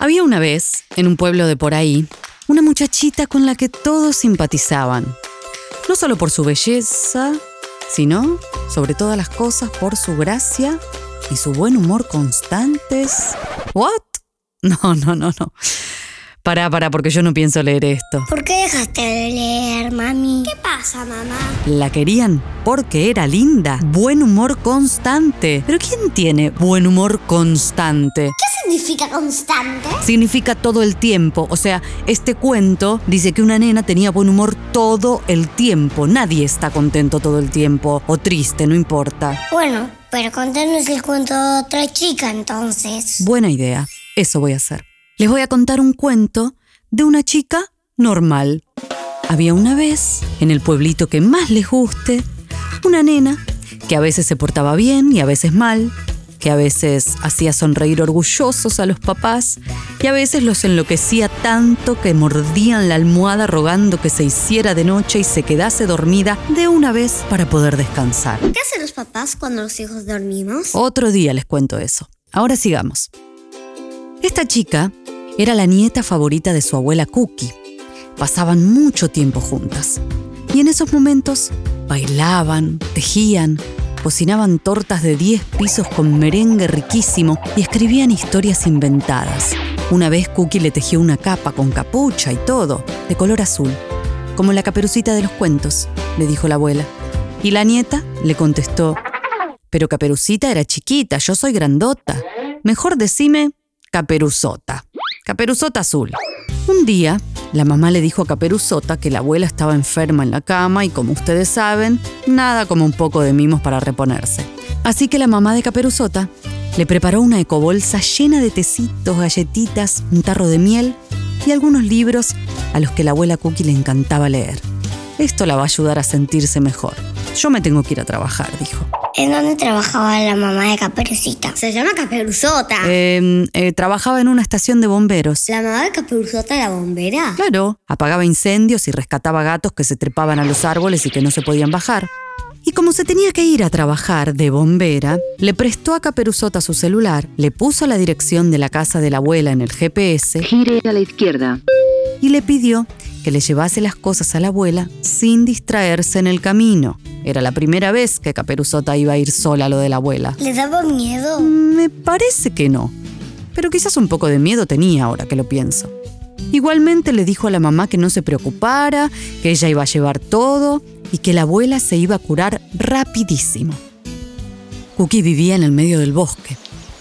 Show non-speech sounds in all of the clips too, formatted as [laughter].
Había una vez, en un pueblo de por ahí, una muchachita con la que todos simpatizaban. No solo por su belleza, sino, sobre todas las cosas, por su gracia y su buen humor constantes. ¿What? [laughs] No, no, no, no. Pará, pará, porque yo no pienso leer esto. ¿Por qué dejaste de leer, mami? ¿Qué pasa, mamá? La querían porque era linda. Buen humor constante. ¿Pero quién tiene buen humor constante? ¿Qué significa constante? Significa todo el tiempo. O sea, este cuento dice que una nena tenía buen humor todo el tiempo. Nadie está contento todo el tiempo. O triste, no importa. Bueno, pero contanos el cuento de otra chica entonces. Buena idea. Eso voy a hacer. Les voy a contar un cuento de una chica normal. Había una vez, en el pueblito que más les guste, una nena que a veces se portaba bien y a veces mal, que a veces hacía sonreír orgullosos a los papás y a veces los enloquecía tanto que mordían la almohada rogando que se hiciera de noche y se quedase dormida de una vez para poder descansar. ¿Qué hacen los papás cuando los hijos dormimos? Otro día les cuento eso. Ahora sigamos. Esta chica era la nieta favorita de su abuela Cookie. Pasaban mucho tiempo juntas. Y en esos momentos bailaban, tejían, cocinaban tortas de 10 pisos con merengue riquísimo y escribían historias inventadas. Una vez Cookie le tejió una capa con capucha y todo, de color azul, como la caperucita de los cuentos, le dijo la abuela. Y la nieta le contestó, pero Caperucita era chiquita, yo soy grandota. Mejor decime Caperuzota. Caperuzota azul. Un día, la mamá le dijo a Caperuzota que la abuela estaba enferma en la cama y como ustedes saben, nada como un poco de mimos para reponerse. Así que la mamá de Caperuzota le preparó una ecobolsa llena de tecitos, galletitas, un tarro de miel y algunos libros a los que la abuela Cookie le encantaba leer. Esto la va a ayudar a sentirse mejor. Yo me tengo que ir a trabajar, dijo. ¿En dónde trabajaba la mamá de Caperucita? Se llama Caperuzota. Eh, eh, trabajaba en una estación de bomberos. ¿La mamá de Caperuzota era bombera? Claro, apagaba incendios y rescataba gatos que se trepaban a los árboles y que no se podían bajar. Y como se tenía que ir a trabajar de bombera, le prestó a Caperuzota su celular, le puso la dirección de la casa de la abuela en el GPS Gire a la izquierda. y le pidió que le llevase las cosas a la abuela sin distraerse en el camino. Era la primera vez que Caperuzota iba a ir sola a lo de la abuela. ¿Le daba miedo? Me parece que no. Pero quizás un poco de miedo tenía ahora que lo pienso. Igualmente le dijo a la mamá que no se preocupara, que ella iba a llevar todo y que la abuela se iba a curar rapidísimo. Cookie vivía en el medio del bosque,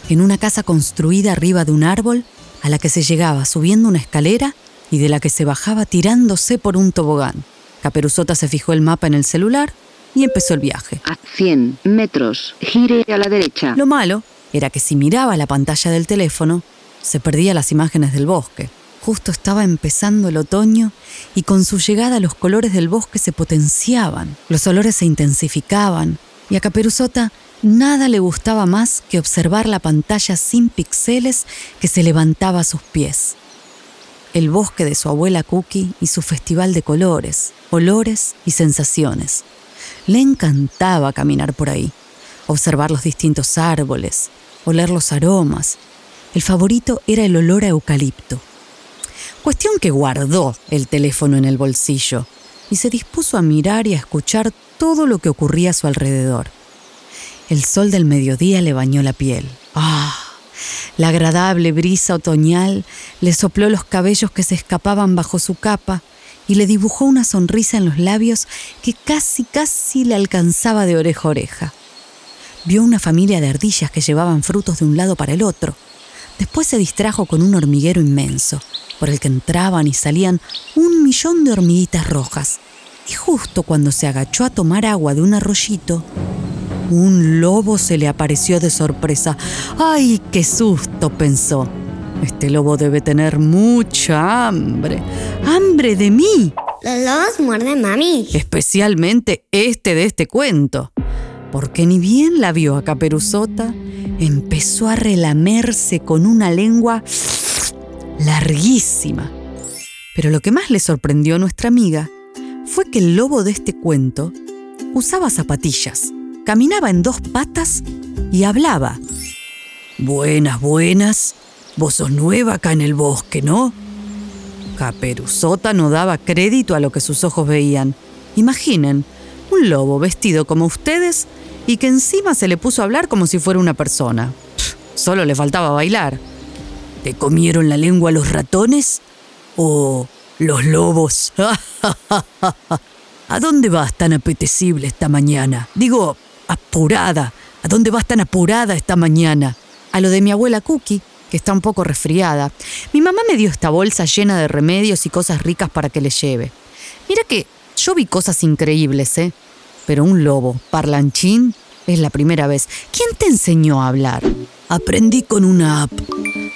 en una casa construida arriba de un árbol a la que se llegaba subiendo una escalera y de la que se bajaba tirándose por un tobogán. Caperuzota se fijó el mapa en el celular y empezó el viaje. A 100 metros. Gire a la derecha. Lo malo era que si miraba la pantalla del teléfono, se perdía las imágenes del bosque. Justo estaba empezando el otoño y con su llegada los colores del bosque se potenciaban, los olores se intensificaban y a Caperuzota nada le gustaba más que observar la pantalla sin píxeles que se levantaba a sus pies. El bosque de su abuela Cookie y su festival de colores, olores y sensaciones. Le encantaba caminar por ahí, observar los distintos árboles, oler los aromas. El favorito era el olor a eucalipto. Cuestión que guardó el teléfono en el bolsillo y se dispuso a mirar y a escuchar todo lo que ocurría a su alrededor. El sol del mediodía le bañó la piel. ¡Ah! La agradable brisa otoñal le sopló los cabellos que se escapaban bajo su capa y le dibujó una sonrisa en los labios que casi, casi le alcanzaba de oreja a oreja. Vio una familia de ardillas que llevaban frutos de un lado para el otro. Después se distrajo con un hormiguero inmenso, por el que entraban y salían un millón de hormiguitas rojas. Y justo cuando se agachó a tomar agua de un arroyito, un lobo se le apareció de sorpresa. ¡Ay, qué susto! pensó. Este lobo debe tener mucha hambre. ¡Hambre de mí! Los lobos muerden, mami. Especialmente este de este cuento. Porque ni bien la vio a Caperuzota, empezó a relamerse con una lengua larguísima. Pero lo que más le sorprendió a nuestra amiga fue que el lobo de este cuento usaba zapatillas, caminaba en dos patas y hablaba. Buenas, buenas. Vos sos nueva acá en el bosque, ¿no? Caperuzota no daba crédito a lo que sus ojos veían. Imaginen, un lobo vestido como ustedes y que encima se le puso a hablar como si fuera una persona. solo le faltaba bailar. ¿Te comieron la lengua los ratones? ¿O los lobos? [laughs] ¿A dónde vas tan apetecible esta mañana? Digo, apurada. ¿A dónde vas tan apurada esta mañana? A lo de mi abuela Cookie, que está un poco resfriada. Mi mamá me dio esta bolsa llena de remedios y cosas ricas para que le lleve. Mira que yo vi cosas increíbles, ¿eh? Pero un lobo, parlanchín, es la primera vez. ¿Quién te enseñó a hablar? Aprendí con una app.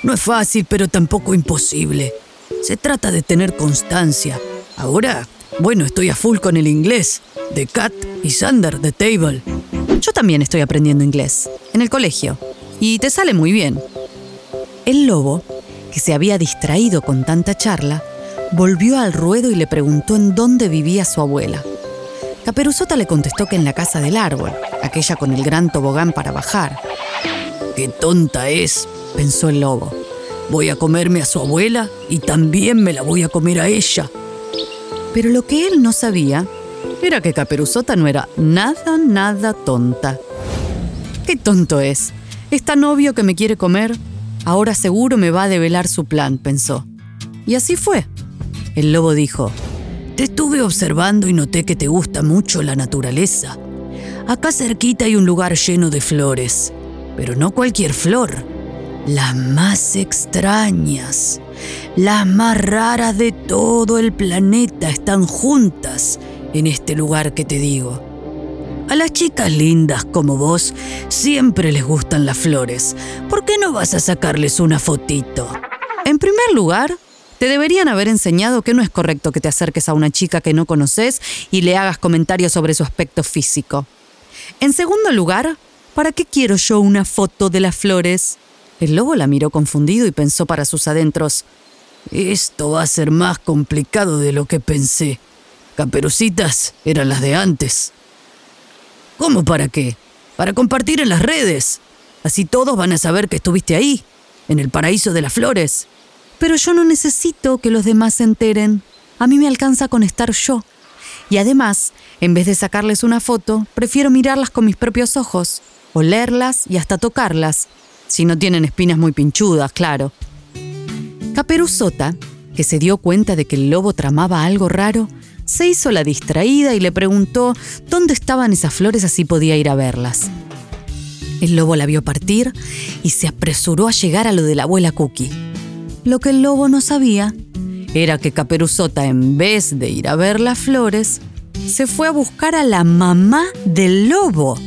No es fácil, pero tampoco imposible. Se trata de tener constancia. Ahora, bueno, estoy a full con el inglés. De Cat y Sander, de Table. También estoy aprendiendo inglés. En el colegio. Y te sale muy bien. El lobo, que se había distraído con tanta charla, volvió al ruedo y le preguntó en dónde vivía su abuela. Caperuzota le contestó que en la casa del árbol, aquella con el gran tobogán para bajar. ¡Qué tonta es! pensó el lobo. Voy a comerme a su abuela y también me la voy a comer a ella. Pero lo que él no sabía era que Caperuzota no era nada, nada tonta. ¡Qué tonto es! Es tan obvio que me quiere comer. Ahora seguro me va a develar su plan, pensó. Y así fue. El lobo dijo, Te estuve observando y noté que te gusta mucho la naturaleza. Acá cerquita hay un lugar lleno de flores, pero no cualquier flor, las más extrañas, las más raras de todo el planeta están juntas en este lugar que te digo. A las chicas lindas como vos siempre les gustan las flores. ¿Por qué no vas a sacarles una fotito? En primer lugar, te deberían haber enseñado que no es correcto que te acerques a una chica que no conoces y le hagas comentarios sobre su aspecto físico. En segundo lugar, ¿para qué quiero yo una foto de las flores? El lobo la miró confundido y pensó para sus adentros, esto va a ser más complicado de lo que pensé. Caperucitas eran las de antes. ¿Cómo para qué? Para compartir en las redes. Así todos van a saber que estuviste ahí, en el paraíso de las flores. Pero yo no necesito que los demás se enteren. A mí me alcanza con estar yo. Y además, en vez de sacarles una foto, prefiero mirarlas con mis propios ojos, olerlas y hasta tocarlas, si no tienen espinas muy pinchudas, claro. Caperuzota, que se dio cuenta de que el lobo tramaba algo raro, se hizo la distraída y le preguntó dónde estaban esas flores así podía ir a verlas. El lobo la vio partir y se apresuró a llegar a lo de la abuela Cookie. Lo que el lobo no sabía era que Caperuzota, en vez de ir a ver las flores, se fue a buscar a la mamá del lobo.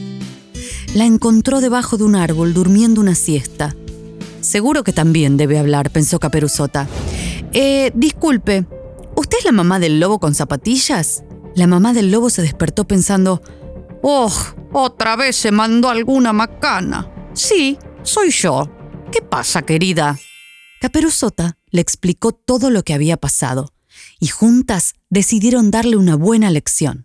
La encontró debajo de un árbol durmiendo una siesta. Seguro que también debe hablar, pensó Caperuzota. Eh, disculpe, ¿usted es la mamá del lobo con zapatillas? La mamá del lobo se despertó pensando, ¡Oh! Otra vez se mandó alguna macana. Sí, soy yo. ¿Qué pasa, querida? Caperuzota le explicó todo lo que había pasado y juntas decidieron darle una buena lección.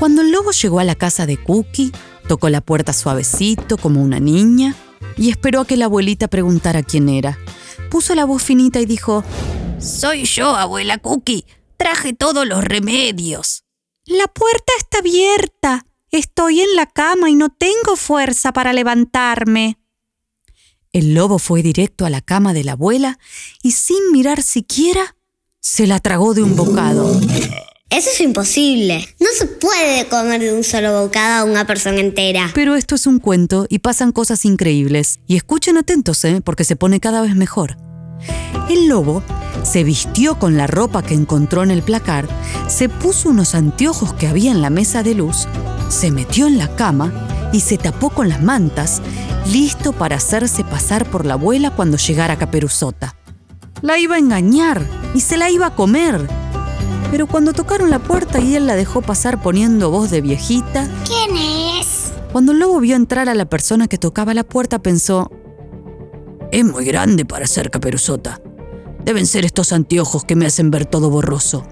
Cuando el lobo llegó a la casa de Cookie, tocó la puerta suavecito como una niña y esperó a que la abuelita preguntara quién era. Puso la voz finita y dijo, Soy yo, abuela Cookie. Traje todos los remedios. La puerta está abierta. Estoy en la cama y no tengo fuerza para levantarme. El lobo fue directo a la cama de la abuela y sin mirar siquiera, se la tragó de un bocado. Eso es imposible. No se puede comer de un solo bocado a una persona entera. Pero esto es un cuento y pasan cosas increíbles. Y escuchen atentos, ¿eh? porque se pone cada vez mejor. El lobo se vistió con la ropa que encontró en el placar, se puso unos anteojos que había en la mesa de luz, se metió en la cama y se tapó con las mantas, listo para hacerse pasar por la abuela cuando llegara Caperuzota. La iba a engañar y se la iba a comer. Pero cuando tocaron la puerta y él la dejó pasar poniendo voz de viejita, ¿Quién es? cuando el lobo vio entrar a la persona que tocaba la puerta pensó, es muy grande para ser Caperuzota. Deben ser estos anteojos que me hacen ver todo borroso.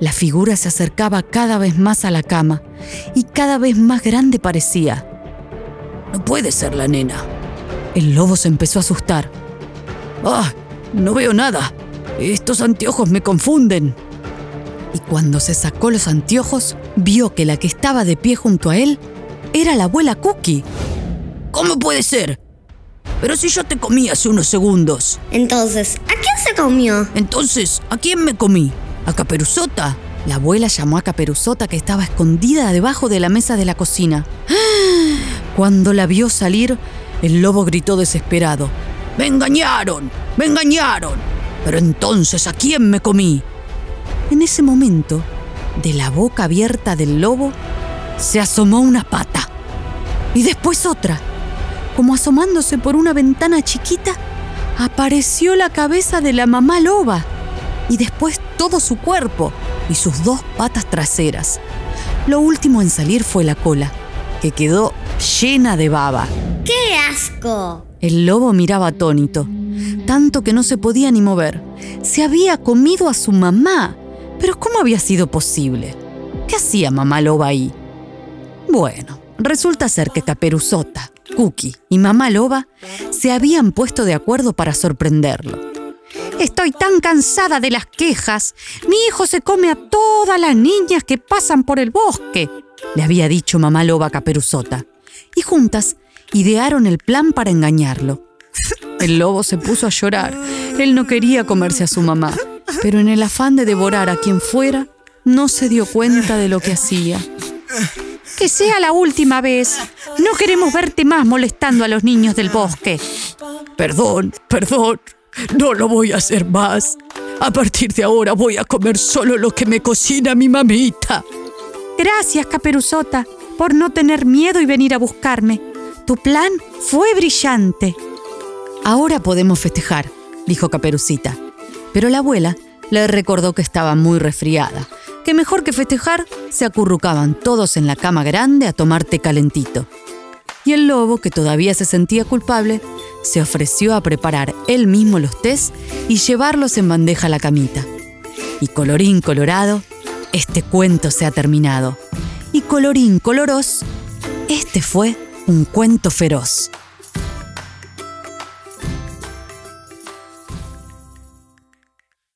La figura se acercaba cada vez más a la cama y cada vez más grande parecía. No puede ser la nena. El lobo se empezó a asustar. ¡Ah! No veo nada. Estos anteojos me confunden. Y cuando se sacó los anteojos, vio que la que estaba de pie junto a él era la abuela Cookie. ¿Cómo puede ser? Pero si yo te comí hace unos segundos. Entonces, ¿a quién se comió? Entonces, ¿a quién me comí? ¿A Caperuzota? La abuela llamó a Caperuzota que estaba escondida debajo de la mesa de la cocina. [gasps] Cuando la vio salir, el lobo gritó desesperado. ¡Me engañaron! ¡Me engañaron! Pero entonces, ¿a quién me comí? En ese momento, de la boca abierta del lobo, se asomó una pata. Y después otra. Como asomándose por una ventana chiquita, apareció la cabeza de la mamá loba. Y después todo su cuerpo y sus dos patas traseras. Lo último en salir fue la cola, que quedó llena de baba. ¡Qué asco! El lobo miraba atónito, tanto que no se podía ni mover. Se había comido a su mamá. Pero ¿cómo había sido posible? ¿Qué hacía mamá loba ahí? Bueno, resulta ser que Caperuzota, Cookie y mamá loba se habían puesto de acuerdo para sorprenderlo. Estoy tan cansada de las quejas. Mi hijo se come a todas las niñas que pasan por el bosque, le había dicho mamá loba Caperuzota. Y juntas idearon el plan para engañarlo. [laughs] El lobo se puso a llorar. Él no quería comerse a su mamá, pero en el afán de devorar a quien fuera, no se dio cuenta de lo que hacía. Que sea la última vez. No queremos verte más molestando a los niños del bosque. Perdón, perdón. No lo voy a hacer más. A partir de ahora voy a comer solo lo que me cocina mi mamita. Gracias, Caperuzota, por no tener miedo y venir a buscarme. Tu plan fue brillante. Ahora podemos festejar, dijo Caperucita. Pero la abuela le recordó que estaba muy resfriada, que mejor que festejar se acurrucaban todos en la cama grande a tomar té calentito. Y el lobo, que todavía se sentía culpable, se ofreció a preparar él mismo los tés y llevarlos en bandeja a la camita. Y colorín colorado, este cuento se ha terminado. Y colorín coloros, este fue un cuento feroz.